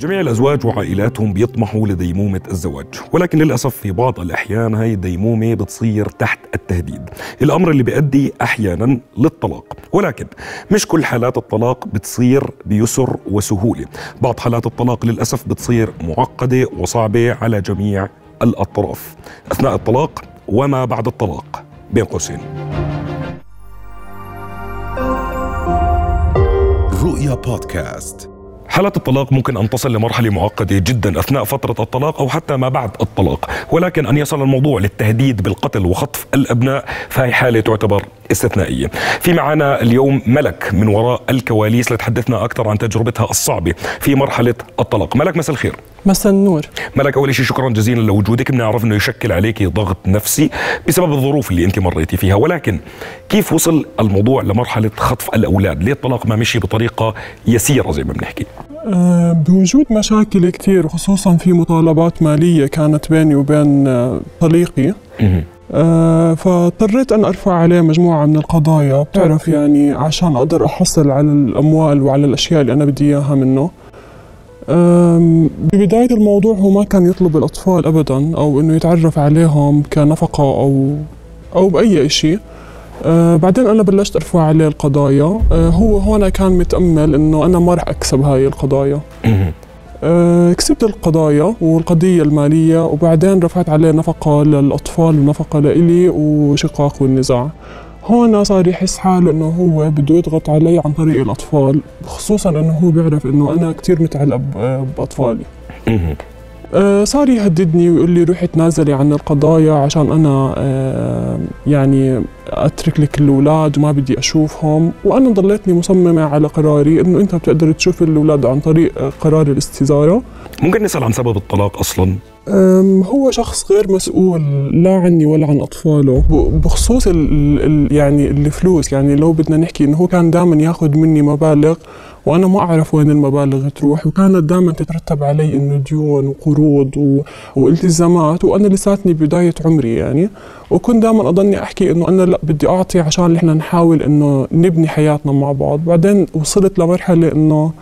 جميع الأزواج وعائلاتهم بيطمحوا لديمومة الزواج ولكن للأسف في بعض الأحيان هاي الديمومة بتصير تحت التهديد. الأمر اللي بيؤدي أحيانا للطلاق ولكن مش كل حالات الطلاق بتصير بيسر وسهولة. بعض حالات الطلاق للأسف بتصير معقدة وصعبة على جميع الأطراف. أثناء الطلاق وما بعد الطلاق. بين قوسين. رؤيا بودكاست. حالات الطلاق ممكن أن تصل لمرحلة معقدة جدا أثناء فترة الطلاق أو حتى ما بعد الطلاق. ولكن أن يصل الموضوع للتهديد بالقتل وخطف الأبناء فهي حالة تعتبر استثنائية. في معنا اليوم ملك من وراء الكواليس لتحدثنا أكثر عن تجربتها الصعبة في مرحلة الطلاق. ملك مساء الخير. مساء النور. ملك أول شيء شكرا جزيلا لوجودك. بنعرف أنه يشكل عليك ضغط نفسي بسبب الظروف اللي أنت مريتي فيها. ولكن كيف وصل الموضوع لمرحلة خطف الأولاد؟ ليه الطلاق ما مشي بطريقة يسيرة زي ما بنحكي؟ أه بوجود مشاكل كثير خصوصا في مطالبات مالية كانت بيني وبين أه طليقي. أه فاضطريت أن أرفع عليه مجموعة من القضايا. بتعرف يعني عشان أقدر أحصل على الأموال وعلى الأشياء اللي أنا بدي إياها منه. ببداية الموضوع هو ما كان يطلب الأطفال أبدا أو إنه يتعرف عليهم كنفقة أو أو بأي شيء أه بعدين أنا بلشت أرفع عليه القضايا. أه هو هون كان متأمل إنه أنا ما رح أكسب هاي القضايا. أه كسبت القضايا والقضية المالية وبعدين رفعت عليه نفقة للأطفال ونفقة لإلي وشقاق والنزاع. هون صار يحس حاله إنه هو بده يضغط علي عن طريق الأطفال خصوصا إنه هو بيعرف إنه أنا كثير متعلق بأطفالي. آه صار يهددني ويقول لي روحي تنازلي عن القضايا عشان أنا آه يعني أترك لك الأولاد وما بدي أشوفهم. وأنا ضليتني مصممة على قراري إنه أنت بتقدر تشوف الأولاد عن طريق قرار الاستزارة. ممكن نسأل عن سبب الطلاق أصلا؟ هو شخص غير مسؤول لا عني ولا عن أطفاله. بخصوص ال ال يعني الفلوس يعني لو بدنا نحكي إنه هو كان دائما ياخذ مني مبالغ وأنا ما أعرف وين المبالغ تروح وكانت دائما تترتب علي إنه ديون وقروض و... والتزامات وأنا لساتني بداية عمري يعني. وكنت دائما أضلني أحكي إنه أنا لأ بدي أعطي عشان إحنا نحاول إنه نبني حياتنا مع بعض. بعدين وصلت لمرحلة إنه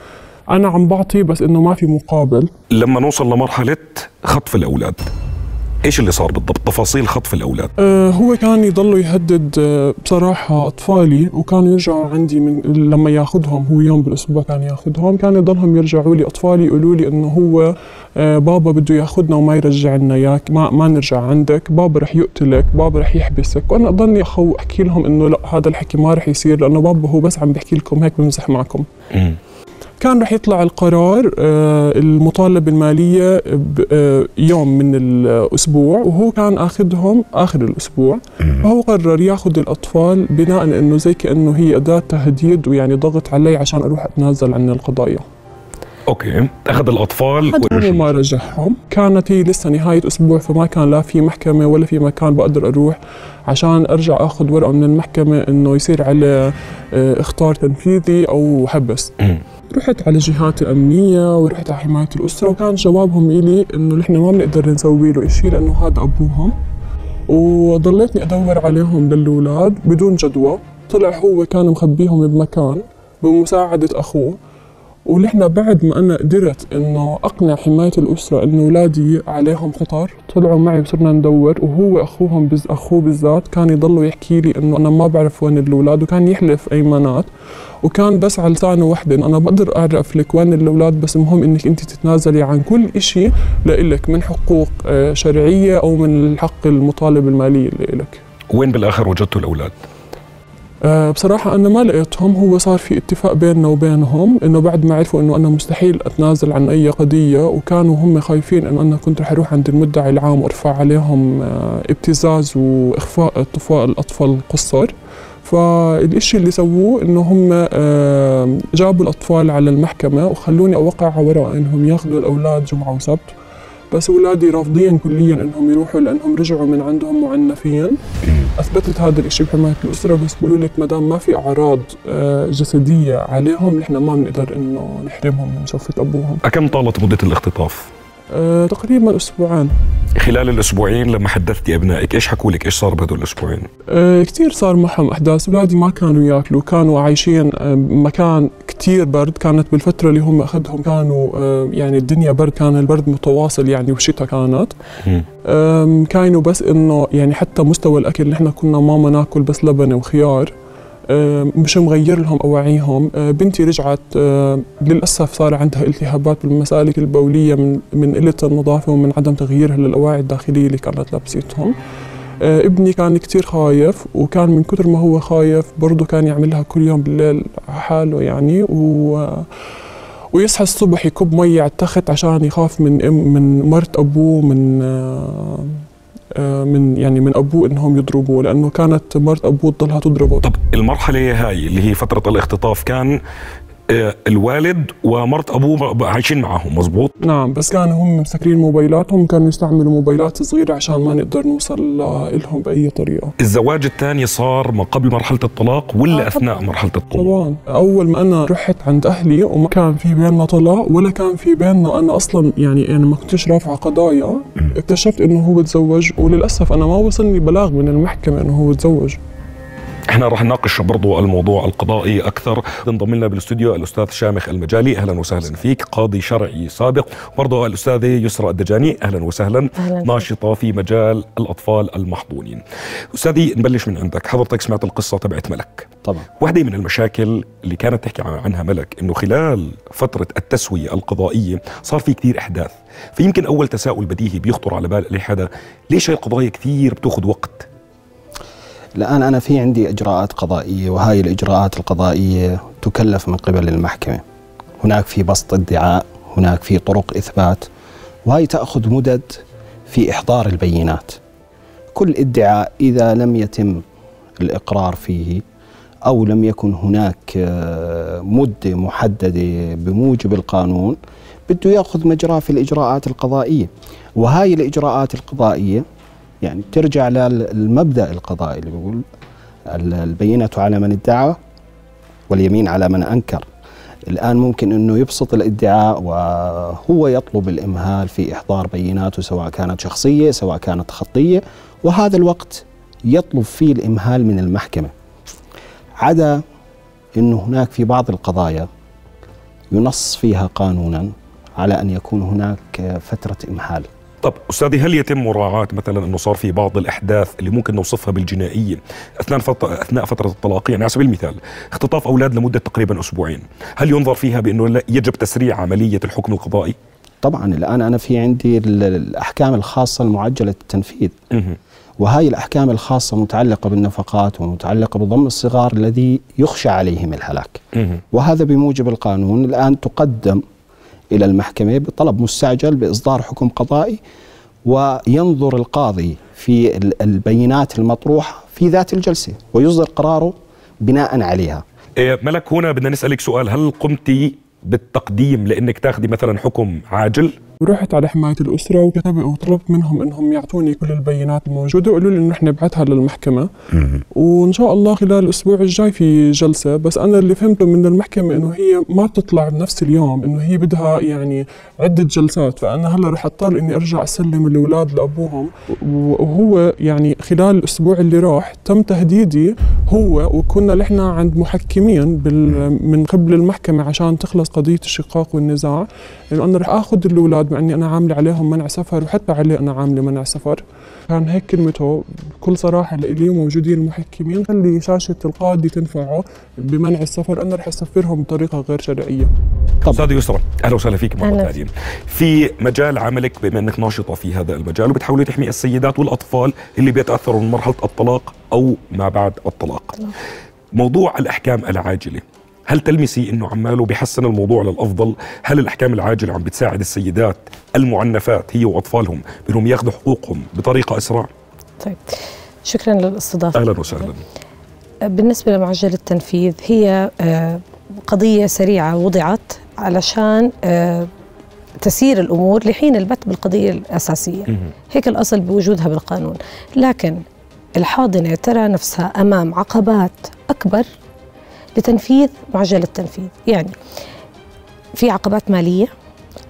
أنا عم بعطي بس إنه ما في مقابل. لما نوصل لمرحلة خطف الأولاد إيش اللي صار بالضبط؟ تفاصيل خطف الأولاد. آه هو كان يضل يهدد آه بصراحة أطفالي وكانوا يرجعوا عندي من لما ياخذهم هو يوم بالأسبوع كان ياخذهم كان يضلهم يرجعوا لي. أطفالي يقولوا لي إنه هو آه بابا بده ياخذنا وما يرجع لنا إياك ما, ما نرجع عندك بابا رح يقتلك بابا رح يحبسك. وأنا أضلني أحكي لهم إنه لأ هذا الحكي ما رح يصير لأنه بابا هو بس عم بحكي لكم هيك بمزح معكم. كان رح يطلع القرار المطالبة المالية يوم من الأسبوع وهو كان أخذهم آخر الأسبوع. فهو قرر ياخذ الأطفال بناء أنه زي كأنه هي أداة تهديد ويعني ضغط علي عشان أروح أتنازل عن القضايا. أوكي. أخذ الأطفال وما رجعهم كانت هي لسه نهاية أسبوع فما كان لا في محكمة ولا في مكان بقدر أروح. عشان أرجع أخذ ورقة من المحكمة إنه يصير عليه اختار تنفيذي أو حبس. رحت على الجهات الأمنية ورحت على حماية الأسرة وكان جوابهم إلي إنه نحن ما بنقدر نسوي له إشي لأنه هذا أبوهم. وضليتني أدور عليهم للأولاد بدون جدوى. طلع هو كان مخبيهم بمكان بمساعدة أخوه. ونحن بعد ما أنا قدرت إنه أقنع حماية الأسرة إنه أولادي عليهم خطر طلعوا معي وصرنا ندور وهو أخوهم بز أخوه بالذات كان يضلوا يحكي لي إنه أنا ما بعرف وين الأولاد وكان يحلف أيمانات وكان بس على لسانه وحدة إنه أنا بقدر أعرف لك وين الأولاد بس المهم إنك أنت تتنازلي عن كل إشي لإلك من حقوق شرعية أو من الحق المطالب المالية اللي وين بالآخر وجدتوا الأولاد؟ أه بصراحة أنا ما لقيتهم. هو صار في اتفاق بيننا وبينهم إنه بعد ما عرفوا إنه أنا مستحيل أتنازل عن أي قضية وكانوا هم خايفين إنه أنا كنت رح أروح عند المدعي العام وأرفع عليهم أه ابتزاز وإخفاء الأطفال القصر فالإشي اللي سووه إنه هم أه جابوا الأطفال على المحكمة وخلوني أوقع ورقة إنهم ياخذوا الأولاد جمعة وسبت. بس أولادي رافضين كليا إنهم يروحوا لأنهم رجعوا من عندهم معنفين أثبتت هذا الشيء بحماية الأسرة بس بيقولوا لك ما دام ما في أعراض جسدية عليهم نحن ما بنقدر إنه نحرمهم من شوفة أبوهم. كم طالت مدة الاختطاف؟ آه تقريبا أسبوعين. خلال الأسبوعين لما حدثتي ابنائك إيش حكوا لك؟ إيش صار بهدول الأسبوعين؟ آه كثير صار معهم أحداث. أولادي ما كانوا يأكلوا كانوا عايشين آه مكان كثير برد. كانت بالفترة اللي هم أخذهم كانوا آه يعني الدنيا برد كان البرد متواصل يعني وشتاء كانت. كانوا بس إنه يعني حتى مستوى الأكل اللي إحنا كنا ماما ناكل بس لبنه وخيار. مش مغير لهم أواعيهم. آه، بنتي رجعت آه، للأسف صار عندها التهابات بالمسالك البولية من من قلة النظافة ومن عدم تغييرها للأواعي الداخلية اللي كانت لابستهم آه، ابني كان كتير خايف وكان من كتر ما هو خايف برضه كان يعملها كل يوم بالليل حاله يعني. و ويصحى الصبح يكب مية على التخت عشان يخاف من من مرت أبوه من آه، آه، من يعني من أبوه إنهم يضربوه لأنه كانت مرت أبوه تضلها تضربه. طب المرحلة هاي اللي هي فترة الاختطاف كان آه، الوالد ومرت أبوه عايشين معهم مزبوط نعم بس كانوا هم مسكرين موبايلاتهم كانوا يستعملوا موبايلات صغيرة عشان ما نقدر نوصل لهم بأي طريقة. الزواج الثاني صار ما قبل مرحلة الطلاق ولا آه، أثناء مرحلة الطلاق؟ طبعا. أول ما أنا رحت عند أهلي وما كان في بيننا طلاق ولا كان في بيننا أنا أصلا يعني أنا ما كنتش رافعه قضايا اكتشفت إنه هو تزوج وللأسف أنا ما وصلني بلاغ من المحكمة إنه هو تزوج. إحنا رح نناقش برضو الموضوع القضائي أكثر. انضم لنا بالاستوديو الأستاذ شامخ المجالي. أهلا وسهلا فيك. قاضي شرعي سابق. برضو الاستاذه يسرى الدجاني. أهلا وسهلا. أهلاً. ناشطة في مجال الأطفال المحضونين. أستاذي نبلش من عندك. حضرتك سمعت القصة تبعت ملك. طبعا. واحدة من المشاكل اللي كانت تحكي عنها ملك إنه خلال فترة التسوية القضائية صار في كثير أحداث. فيمكن أول تساؤل بديهي بيخطر على بال اي حدا ليش هاي القضايا كثير بتأخذ وقت؟ الآن أنا في عندي إجراءات قضائية وهاي الإجراءات القضائية تكلف من قبل المحكمة. هناك في بسط ادعاء هناك في طرق إثبات وهي تأخذ مدد في إحضار البينات. كل ادعاء إذا لم يتم الإقرار فيه أو لم يكن هناك آه، مدة محددة بموجب القانون بده يأخذ مجراه في الإجراءات القضائية. وهاي الإجراءات القضائية يعني ترجع للمبدأ القضائي اللي بيقول ال- البينة على من ادعى واليمين على من أنكر. الآن ممكن أنه يبسط الادعاء وهو يطلب الإمهال في إحضار بيناته سواء كانت شخصية سواء كانت خطية وهذا الوقت يطلب فيه الإمهال من المحكمة. عدا أنه هناك في بعض القضايا ينص فيها قانونا على أن يكون هناك فترة إمهال. طب أستاذي هل يتم مراعاة مثلا إنه صار في بعض الأحداث اللي ممكن نوصفها بالجنائية أثناء فترة أثناء فترة الطلاق يعني على سبيل المثال اختطاف أولاد لمدة تقريبا أسبوعين هل ينظر فيها بإنه لا يجب تسريع عملية الحكم القضائي؟ طبعا الآن أنا في عندي ال- الأحكام الخاصة المعجلة التنفيذ. وهي الأحكام الخاصة متعلقة بالنفقات ومتعلقة بضم الصغار الذي يخشى عليهم الهلاك. وهذا بموجب القانون الآن تقدم إلى المحكمة بطلب مستعجل بإصدار حكم قضائي وينظر القاضي في ال- البينات المطروحة في ذات الجلسة ويصدر قراره بناء عليها إيه، ملك هنا بدنا نسألك سؤال هل قمتي بالتقديم لأنك تاخذي مثلا حكم عاجل؟ ورحت على حماية الأسرة وكتبت وطلبت منهم إنهم يعطوني كل البينات الموجودة وقالوا لي إنه إحنا نبعتها للمحكمة. وإن شاء الله خلال الأسبوع الجاي في جلسة بس أنا اللي فهمته من المحكمة إنه هي ما بتطلع بنفس اليوم إنه هي بدها يعني عدة جلسات. فأنا هلأ رح أضطر إني أرجع أسلم الأولاد لأبوهم. وهو يعني خلال الأسبوع اللي راح تم تهديدي هو وكنا نحن عند محكمين بال من قبل المحكمة عشان تخلص قضية الشقاق والنزاع إنه أنا رح آخذ الأولاد مع أني أنا عاملة عليهم منع سفر وحتى عليه أنا عاملة منع سفر. كان هيك كلمته بكل صراحة لإلي وموجودين المحكمين خلي شاشة القاضي تنفعه بمنع السفر أنا رح أسفرهم بطريقة غير شرعية. أستاذ يسرى أهلا وسهلا فيك مرة ثانية. في مجال عملك بما أنك ناشطة في هذا المجال وبتحاولي تحمي السيدات والأطفال اللي بيتأثروا من مرحلة الطلاق أو ما بعد الطلاق. موضوع الأحكام العاجلة. هل تلمسي إنه عماله بيحسن الموضوع للافضل؟ هل الأحكام العاجلة عم بتساعد السيدات المعنفات هي وأطفالهم بأنهم ياخذوا حقوقهم بطريقة أسرع؟ طيب شكرا للاستضافة أهلا وسهلا. بالنسبة لمعجل التنفيذ هي آه، قضية سريعة وضعت علشان آه، تسير الأمور لحين البت بالقضية الأساسية. هيك الأصل بوجودها بالقانون لكن الحاضنة ترى نفسها أمام عقبات أكبر لتنفيذ معجل التنفيذ. يعني في عقبات مالية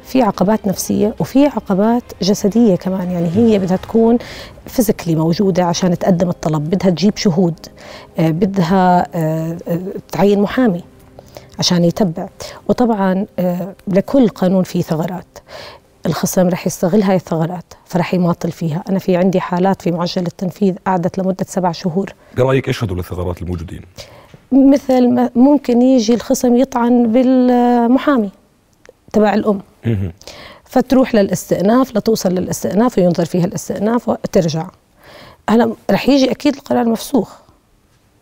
في عقبات نفسية وفي عقبات جسدية كمان. يعني هي بدها تكون physically موجودة عشان تقدم الطلب. بدها تجيب شهود آه، بدها آه، آه، تعين محامي عشان يتبع. وطبعا لكل قانون فيه ثغرات. الخصم رح يستغل هاي الثغرات فرح يماطل فيها. أنا في عندي حالات في معجل التنفيذ قعدت لمدة سبع شهور. برايك إيش هدول الثغرات الموجودين؟ مثل ممكن يجي الخصم يطعن بالمحامي تبع مهم. فتروح للاستئناف لتوصل للاستئناف وينظر فيها الاستئناف وترجع. هلا رح يجي أكيد القرار مفسوخ.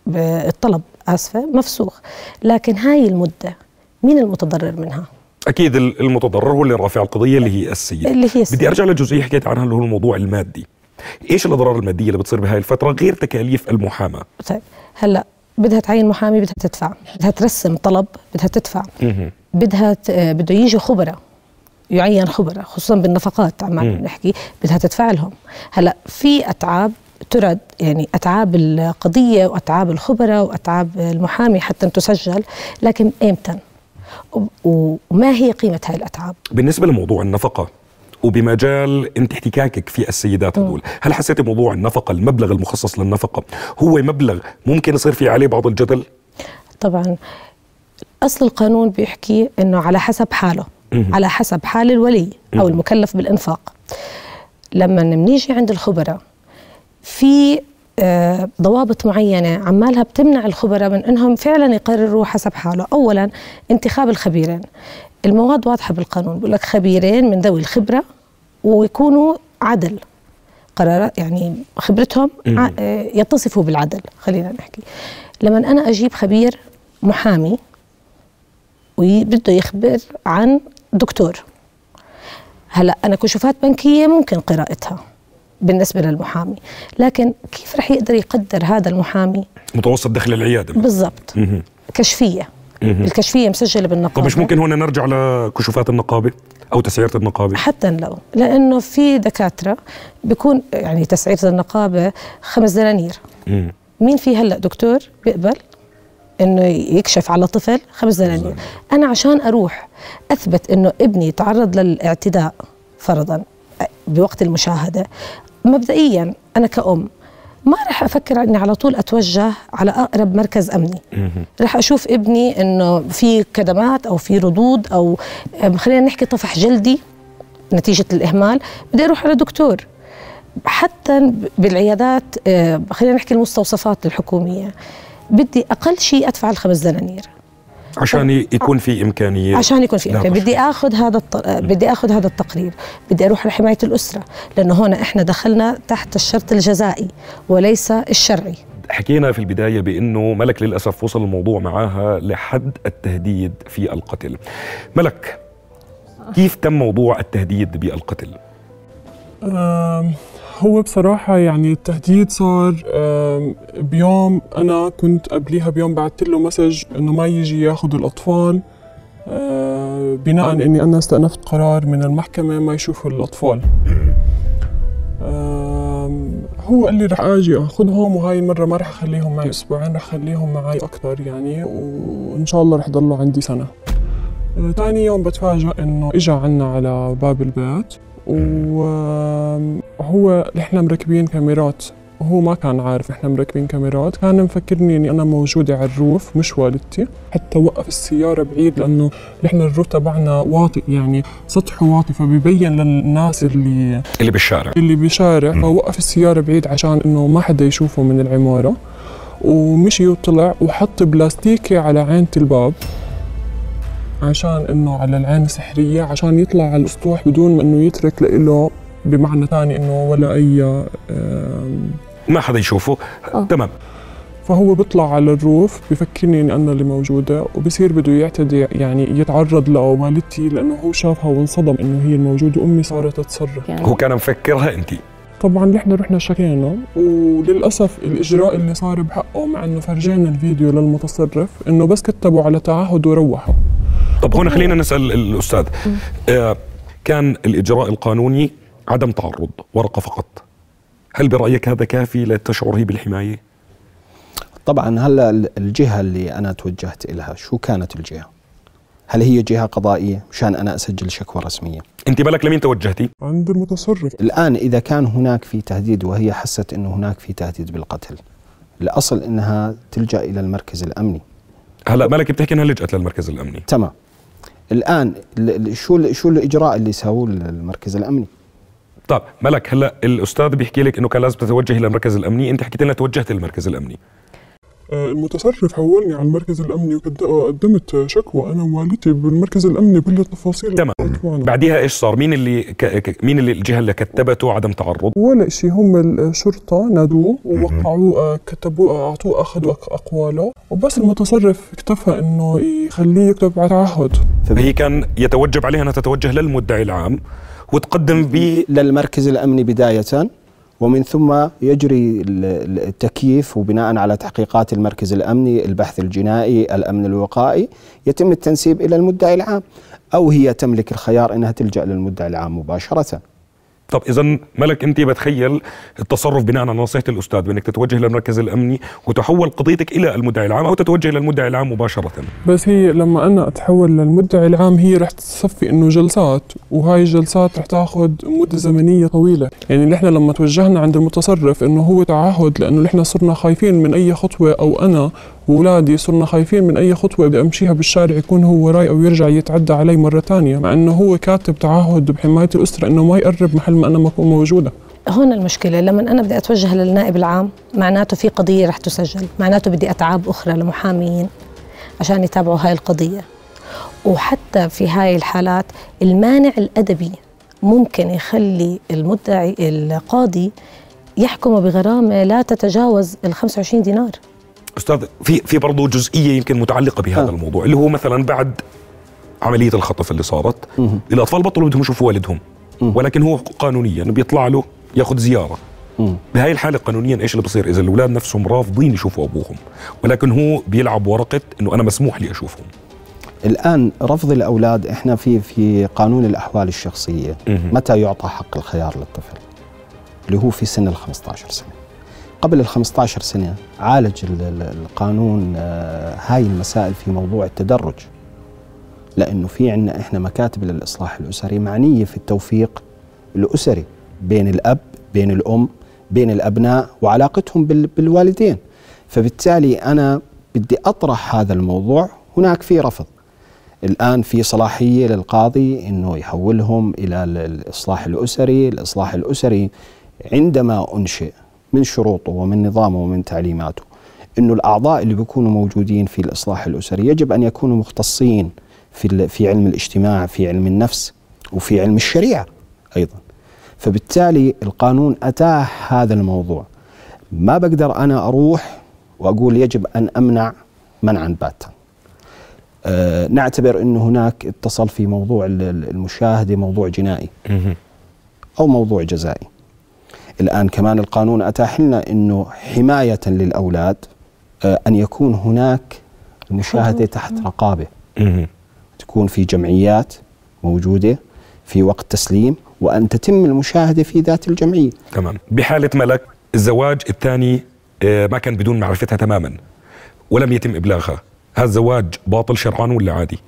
بالطلب آسفة مفسوخ. لكن هاي المدة مين المتضرر منها؟ أكيد ال- المتضرر هو اللي رافع القضية اللي هي السيد اللي هي السيد. بدي أرجع لجزئية حكيت عنها اللي هو الموضوع المادي. إيش الأضرار المادية اللي بتصير بهاي الفترة غير تكاليف المحاماة؟ طيب هلا بدها تعين محامي بدها تدفع. بدها ترسم طلب بدها تدفع. بدها ت... بده يجي خبراء يعين خبراء خصوصا بالنفقات عم نحكي بدها تدفع لهم. هلأ في أتعاب ترد يعني أتعاب القضية وأتعاب الخبراء وأتعاب المحامي حتى تسجل لكن إمتى؟ و- وما هي قيمة هاي الأتعاب؟ بالنسبة لموضوع النفقة وبمجال انت احتكاكك في السيدات هدول هل حسيتي موضوع النفقة المبلغ المخصص للنفقة هو مبلغ ممكن يصير في عليه بعض الجدل؟ طبعا. أصل القانون بيحكي إنه على حسب حاله. على حسب حال الولي أو. المكلف بالإنفاق. لما بنيجي عند الخبراء في آه، ضوابط معينة عمالها بتمنع الخبراء من أنهم فعلا يقرروا حسب حاله. أولا انتخاب الخبيرين. المواد واضحة بالقانون بقول لك خبيرين من ذوي الخبرة ويكونوا عدل. قرارات يعني خبرتهم آه، يتصفوا بالعدل. خلينا نحكي. لما أنا أجيب خبير محامي وبده يخبر عن دكتور هلأ أنا كشوفات بنكية ممكن قراءتها بالنسبة للمحامي. لكن كيف رح يقدر يقدر هذا المحامي؟ متوسط دخل العيادة. بالضبط. كشفية. الكشفية مسجلة بالنقابة. طب مش ممكن هون نرجع لكشوفات النقابة؟ أو تسعيرة النقابة؟ حتى لو لأنه في دكاترة بيكون يعني تسعيرة النقابة خمس دنانير. مين في هلأ؟ دكتور بيقبل إنه يكشف على طفل خمس دنانير. أنا عشان أروح أثبت إنه ابني تعرض للاعتداء فرضا بوقت المشاهدة. مبدئيا أنا كأم ما رح أفكر إني على طول أتوجه على أقرب مركز أمني. رح أشوف ابني إنه في كدمات أو في ردود أو خلينا نحكي طفح جلدي نتيجة الإهمال بدي أروح على دكتور. حتى بالعيادات خلينا نحكي المستوصفات الحكومية بدي أقل شيء أدفع الخمس دنانير. عشان يكون في إمكانية. عشان يكون في لا امكان تشفي. بدي آخذ هذا الط... بدي آخذ هذا التقرير. بدي أروح لحماية الأسرة. لأنه هون إحنا دخلنا تحت الشرط الجزائي وليس الشرعي. حكينا في البداية بأنه ملك للأسف وصل الموضوع معاها لحد التهديد في القتل. ملك كيف تم موضوع التهديد بألقتل؟ هو بصراحة يعني التهديد صار بيوم أنا كنت قبليها بيوم بعثت له مسج إنه ما يجي ياخذ الأطفال آه، بناء إني أنا استأنفت قرار من المحكمة ما يشوفوا الأطفال. هو قال لي رح آجي آخذهم وهاي المرة ما رح أخليهم معي أسبوعين رح أخليهم معي أكثر يعني وإن شاء الله رح يضلوا عندي سنة. آه، تاني يوم بتفاجأ إنه اجى عنا على باب البيت. وهو نحن مركبين كاميرات. وهو ما كان عارف إحنا مركبين كاميرات. كان مفكرني إني أنا موجودة على الروف مش والدتي. حتى وقف السيارة بعيد لأنه نحن الروف تبعنا واطي يعني سطحه واطي فبيبين للناس اللي اللي بالشارع. اللي بشارع فوقف السيارة بعيد عشان إنه ما حدا يشوفه من العمارة. ومشي وطلع وحط بلاستيكي على عينة الباب. عشان إنه على العين السحرية عشان يطلع على الأسطوح بدون ما إنه يترك له بمعنى ثاني إنه ولا أي ما حدا يشوفه. آه. تمام. فهو بيطلع على الروف بفكرني إني أنا اللي موجودة وبصير بده يعتدي يعني يتعرض لوالدتي لأنه هو شافها وانصدم إنه هي الموجودة وأمي صارت تصرخ هو كان مفكرها انت؟ طبعا نحن رحنا شكينا وللأسف الإجراء اللي صار بحقه مع إنه فرجينا الفيديو للمتصرف إنه بس كتبوا على تعهد وروحوا. طب هون خلينا نسأل الأستاذ. آه كان الإجراء القانوني عدم تعرض ورقة فقط. هل برأيك هذا كافي لتشعر هي بالحماية؟ طبعا هلا الجهة اللي أنا توجهت لها شو كانت الجهة؟ هل هي جهة قضائية؟ مشان أنا أسجل شكوى رسمية. أنت بالك لمين توجهتي؟ عند المتصرف. الآن إذا كان هناك في تهديد وهي حست أنه هناك في تهديد بالقتل الأصل أنها تلجأ إلى المركز الأمني. هلا مالك بتحكي إنها لجأت للمركز الأمني. تمام. الآن ال- ال- شو شو الإجراء اللي سووه المركز الأمني؟ طيب ملك هلأ الأستاذ بيحكي لك إنه كان لازم تتوجهي للمركز الأمني أنت حكيت لنا توجهت للمركز الأمني. المتصرف حولني على المركز الأمني وقدمت شكوى. أنا ووالدتي بالمركز الأمني كل التفاصيل. تمام. معنا. بعديها إيش صار؟ مين اللي ك... ك... مين اللي الجهة اللي كتبته عدم تعرض؟ ولا شيء هم الشرطة نادوه ووقعوه آه، كتبوه أعطوه أخذوا أق- أقواله. وبس المتصرف اكتفى إنه يخليه يكتب على تعهد. فهي كان يتوجب عليها أنها تتوجه للمدعي العام وتقدم ب للمركز الأمني بداية. ومن ثم يجري ال- ال- التكييف وبناء على تحقيقات المركز الأمني البحث الجنائي الأمن الوقائي يتم التنسيب إلى المدعي العام أو هي تملك الخيار أنها تلجأ للمدعي العام مباشرة. طب إذا ملك أنت بتخيل التصرف بناء على نصيحة الأستاذ بأنك تتوجه للمركز الأمني وتحول قضيتك إلى المدعي العام أو تتوجه للمدعي العام مباشرة. بس هي لما أنا أتحول للمدعي العام هي رح تصفي إنه جلسات وهاي الجلسات رح تاخذ مدة زمنية طويلة. يعني نحن لما توجهنا عند المتصرف إنه هو تعهد لأنه نحن صرنا خايفين من أي خطوة أو أنا وأولادي صرنا خايفين من أي خطوة بدي أمشيها بالشارع يكون هو وراي أو يرجع يتعدى علي مرة تانية مع إنه هو كاتب تعهد بحماية الأسرة إنه ما يقرب محل ما أنا ما أكون موجودة. هون المشكلة لما أنا بدي أتوجه للنائب العام معناته في قضية رح تسجل معناته بدي أتعاب أخرى لمحاميين عشان يتابعوا هاي القضية. وحتى في هاي الحالات المانع الأدبي ممكن يخلي المدعي القاضي يحكم بغرامة لا تتجاوز ال 25 دينار. أستاذ في في برضه جزئية يمكن متعلقة بهذا آه. الموضوع اللي هو مثلا بعد عملية الخطف اللي صارت مهم. الأطفال بطلوا بدهم يشوفوا والدهم مم. ولكن هو قانونيا بيطلع له ياخذ زيارة مم. بهاي الحالة قانونيا إيش اللي بصير إذا الأولاد نفسهم رافضين يشوفوا أبوهم ولكن هو بيلعب ورقة إنه أنا مسموح لي أشوفهم الآن رفض الأولاد إحنا في في قانون الأحوال الشخصية مهم. متى يعطى حق الخيار للطفل اللي هو في سن ال 15 سنة قبل ال 15 سنة عالج ال- ال- القانون آه، هاي المسائل في موضوع التدرج. لأنه في عندنا إحنا مكاتب للإصلاح الأسري معنية في التوفيق الأسري بين الأب بين الأم بين الأبناء وعلاقتهم بال- بالوالدين. فبالتالي أنا بدي أطرح هذا الموضوع هناك في رفض. الآن في صلاحية للقاضي أنه يحولهم إلى ال- الإصلاح الأسري. الإصلاح الأسري عندما أنشئ من شروطه ومن نظامه ومن تعليماته. أنه الأعضاء اللي بيكونوا موجودين في الإصلاح الأسري يجب أن يكونوا مختصين في, في علم الاجتماع في علم النفس وفي علم الشريعة أيضا. فبالتالي القانون أتاح هذا الموضوع. ما بقدر أنا أروح وأقول يجب أن أمنع منعا باتا. آه، نعتبر أنه هناك اتصل في موضوع ال- ال- المشاهدة موضوع جنائي أو موضوع جزائي. الآن كمان القانون أتاح لنا أنه حماية للأولاد آه، أن يكون هناك المشاهدة تحت رقابة. تكون في جمعيات موجودة في وقت تسليم وأن تتم المشاهدة في ذات الجمعية. تمام. بحالة ملك الزواج الثاني آه، ما كان بدون معرفتها تماما ولم يتم إبلاغها. هذا الزواج باطل شرعا ولا عادي؟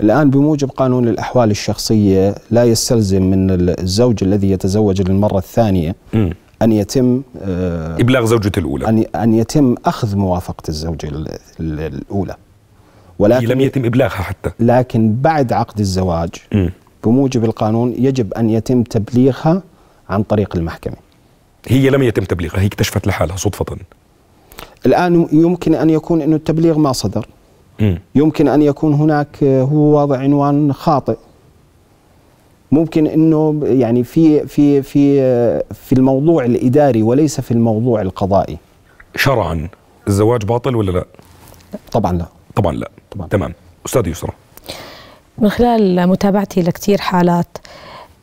الآن بموجب قانون الأحوال الشخصية لا يستلزم من الزوج الذي يتزوج للمرة الثانية مم. أن يتم آه، إبلاغ زوجته الأولى أن أن يتم أخذ موافقة الزوجة ال- ال- الأولى ولكن لم يتم إبلاغها حتى لكن بعد عقد الزواج مم. بموجب القانون يجب أن يتم تبليغها عن طريق المحكمة هي لم يتم تبليغها هي اكتشفت لحالها صدفة الآن يمكن أن يكون أن التبليغ ما صدر. يمكن أن يكون هناك آه، هو واضع عنوان خاطئ. ممكن إنه يعني في في في آه، في الموضوع الإداري وليس في الموضوع القضائي. شرعا. الزواج باطل ولا لا؟ طبعا لا. طبعا لا. طبعا. تمام. أستاذ يسرى من خلال متابعتي لكتير حالات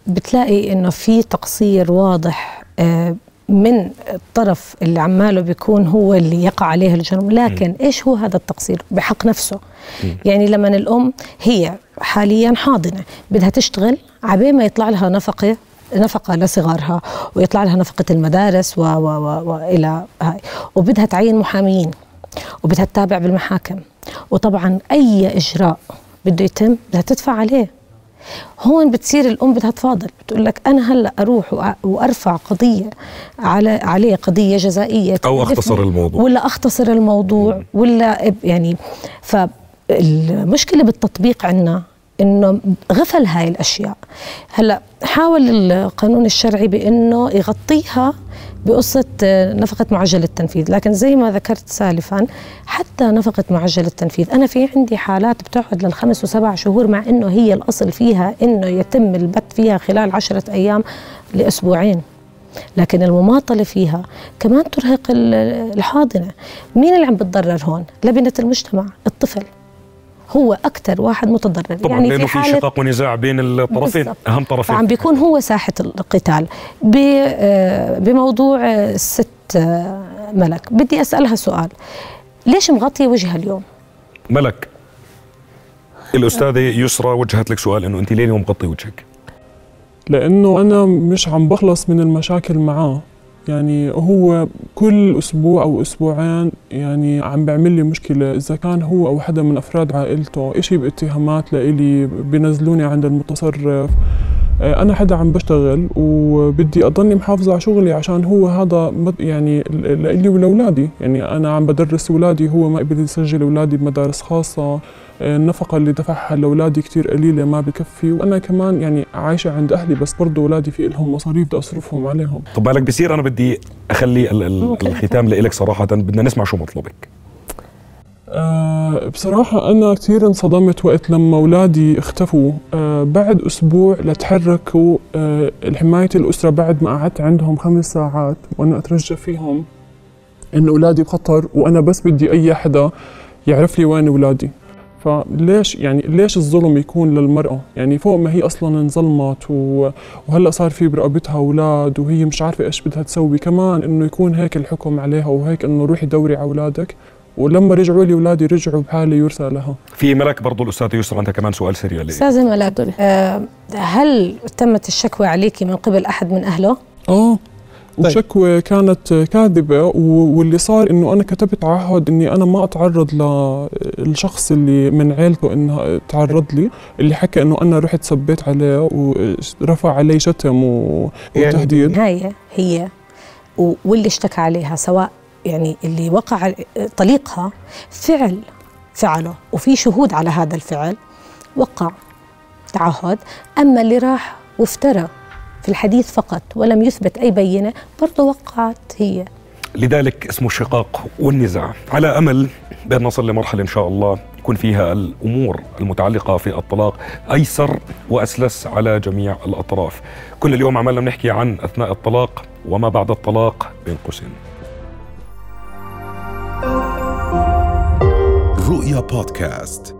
بتلاقي إنه في تقصير واضح آه، من الطرف اللي عماله بيكون هو اللي يقع عليه الجرم. لكن إيش هو هذا التقصير؟ بحق نفسه. يعني لما الأم هي حاليا حاضنة بدها تشتغل عبين ما يطلع لها نفقة نفقة لصغارها ويطلع لها نفقة المدارس و و و والى هاي. وبدها تعين محاميين وبدها تتابع بالمحاكم. وطبعا أي إجراء بده يتم بدها تدفع عليه. هون بتصير الأم بدها تفاضل بتقول لك أنا هلأ أروح وأرفع قضية على عليه قضية جزائية تكلفني- أختصر الموضوع. ولا أختصر الموضوع ولا يعني فالمشكلة بالتطبيق عندنا إنه غفل هاي الأشياء. هلأ حاول القانون الشرعي بإنه يغطيها بقصة آه، نفقة معجل التنفيذ. لكن زي ما ذكرت سالفا حتى نفقة معجل التنفيذ أنا في عندي حالات بتقعد للخمس وسبع شهور مع أنه هي الأصل فيها أنه يتم البت فيها خلال عشرة أيام لأسبوعين. لكن المماطلة فيها كمان ترهق ال- الحاضنة. مين اللي عم بتضرر هون؟ لبنة المجتمع الطفل. هو أكثر واحد متضرر. طبعا يعني لأنه في حالة شقاق ونزاع بين الطرفين بالضبط. أهم طرفين. فعم بيكون هو ساحة القتال. ب- آه، بموضوع آه، الست آه، ملك بدي أسألها سؤال. ليش مغطية وجهها اليوم؟ ملك الأستاذة يسرى وجهت لك سؤال إنه أنت ليه اليوم مغطي وجهك؟ لأنه أنا مش عم بخلص من المشاكل معاه. يعني هو كل أسبوع أو أسبوعين يعني عم بيعمل لي مشكلة. إذا كان هو أو حدا من أفراد عائلته إشي باتهامات لإلي بينزلوني عند المتصرف آه، أنا حدا عم بشتغل وبدي أضلني محافظة على شغلي عشان هو هذا يعني لإلي ولأولادي. يعني أنا عم بدرس اولادي هو ما قبل يسجل أولادي بمدارس خاصة. النفقة اللي دفعها لأولادي كتير قليلة ما بكفي. وأنا كمان يعني عايشة عند أهلي بس برضه أولادي في لهم مصاريف بدي أصرفهم عليهم. طب مالك بصير أنا بدي أخلي ال- ال-. الختام لإلك صراحة بدنا نسمع شو مطلبك أه بصراحة أنا كثير انصدمت وقت لما أولادي اختفوا. أه بعد أسبوع لتحركوا أه حماية الأسرة بعد ما قعدت عندهم خمس ساعات وأنا أترجى فيهم إن أولادي بخطر وأنا بس بدي أي حدا يعرف لي وين أولادي. فليش يعني ليش الظلم يكون للمرأة؟ يعني فوق ما هي أصلا انظلمت و- وهلأ صار في برقبتها أولاد وهي مش عارفة إيش بدها تسوي. كمان إنه يكون هيك الحكم عليها وهيك إنه روحي دوري على أولادك. ولما رجعوا لي أولادي رجعوا بحاله يرثى لها. في ملك برضو الاستاذه يسرى عندها كمان سؤال سريع. لي أستاذة ملك آه، هل تمت الشكوى عليك من قبل أحد من أهله؟ آه. وشكوى كانت كاذبة و- واللي صار إنه أنا كتبت عهد إني أنا ما أتعرض للشخص اللي من عيلته انه تعرض لي اللي حكى إنه أنا رحت سبيت عليه ورفع علي شتم و- وتهديد. النهاية هي و- واللي اشتكى عليها سواء يعني اللي وقع طليقها فعل فعله وفي شهود على هذا الفعل وقع تعهد. أما اللي راح وافترى في الحديث فقط ولم يثبت أي بينة برضه وقعت هي. لذلك اسمه الشقاق والنزاع. على أمل بأن نصل لمرحلة إن شاء الله يكون فيها الأمور المتعلقة في الطلاق أيسر وأسلس على جميع الأطراف. كنا اليوم عمالنا بنحكي عن أثناء الطلاق وما بعد الطلاق بين قوسين. رؤيا بودكاست.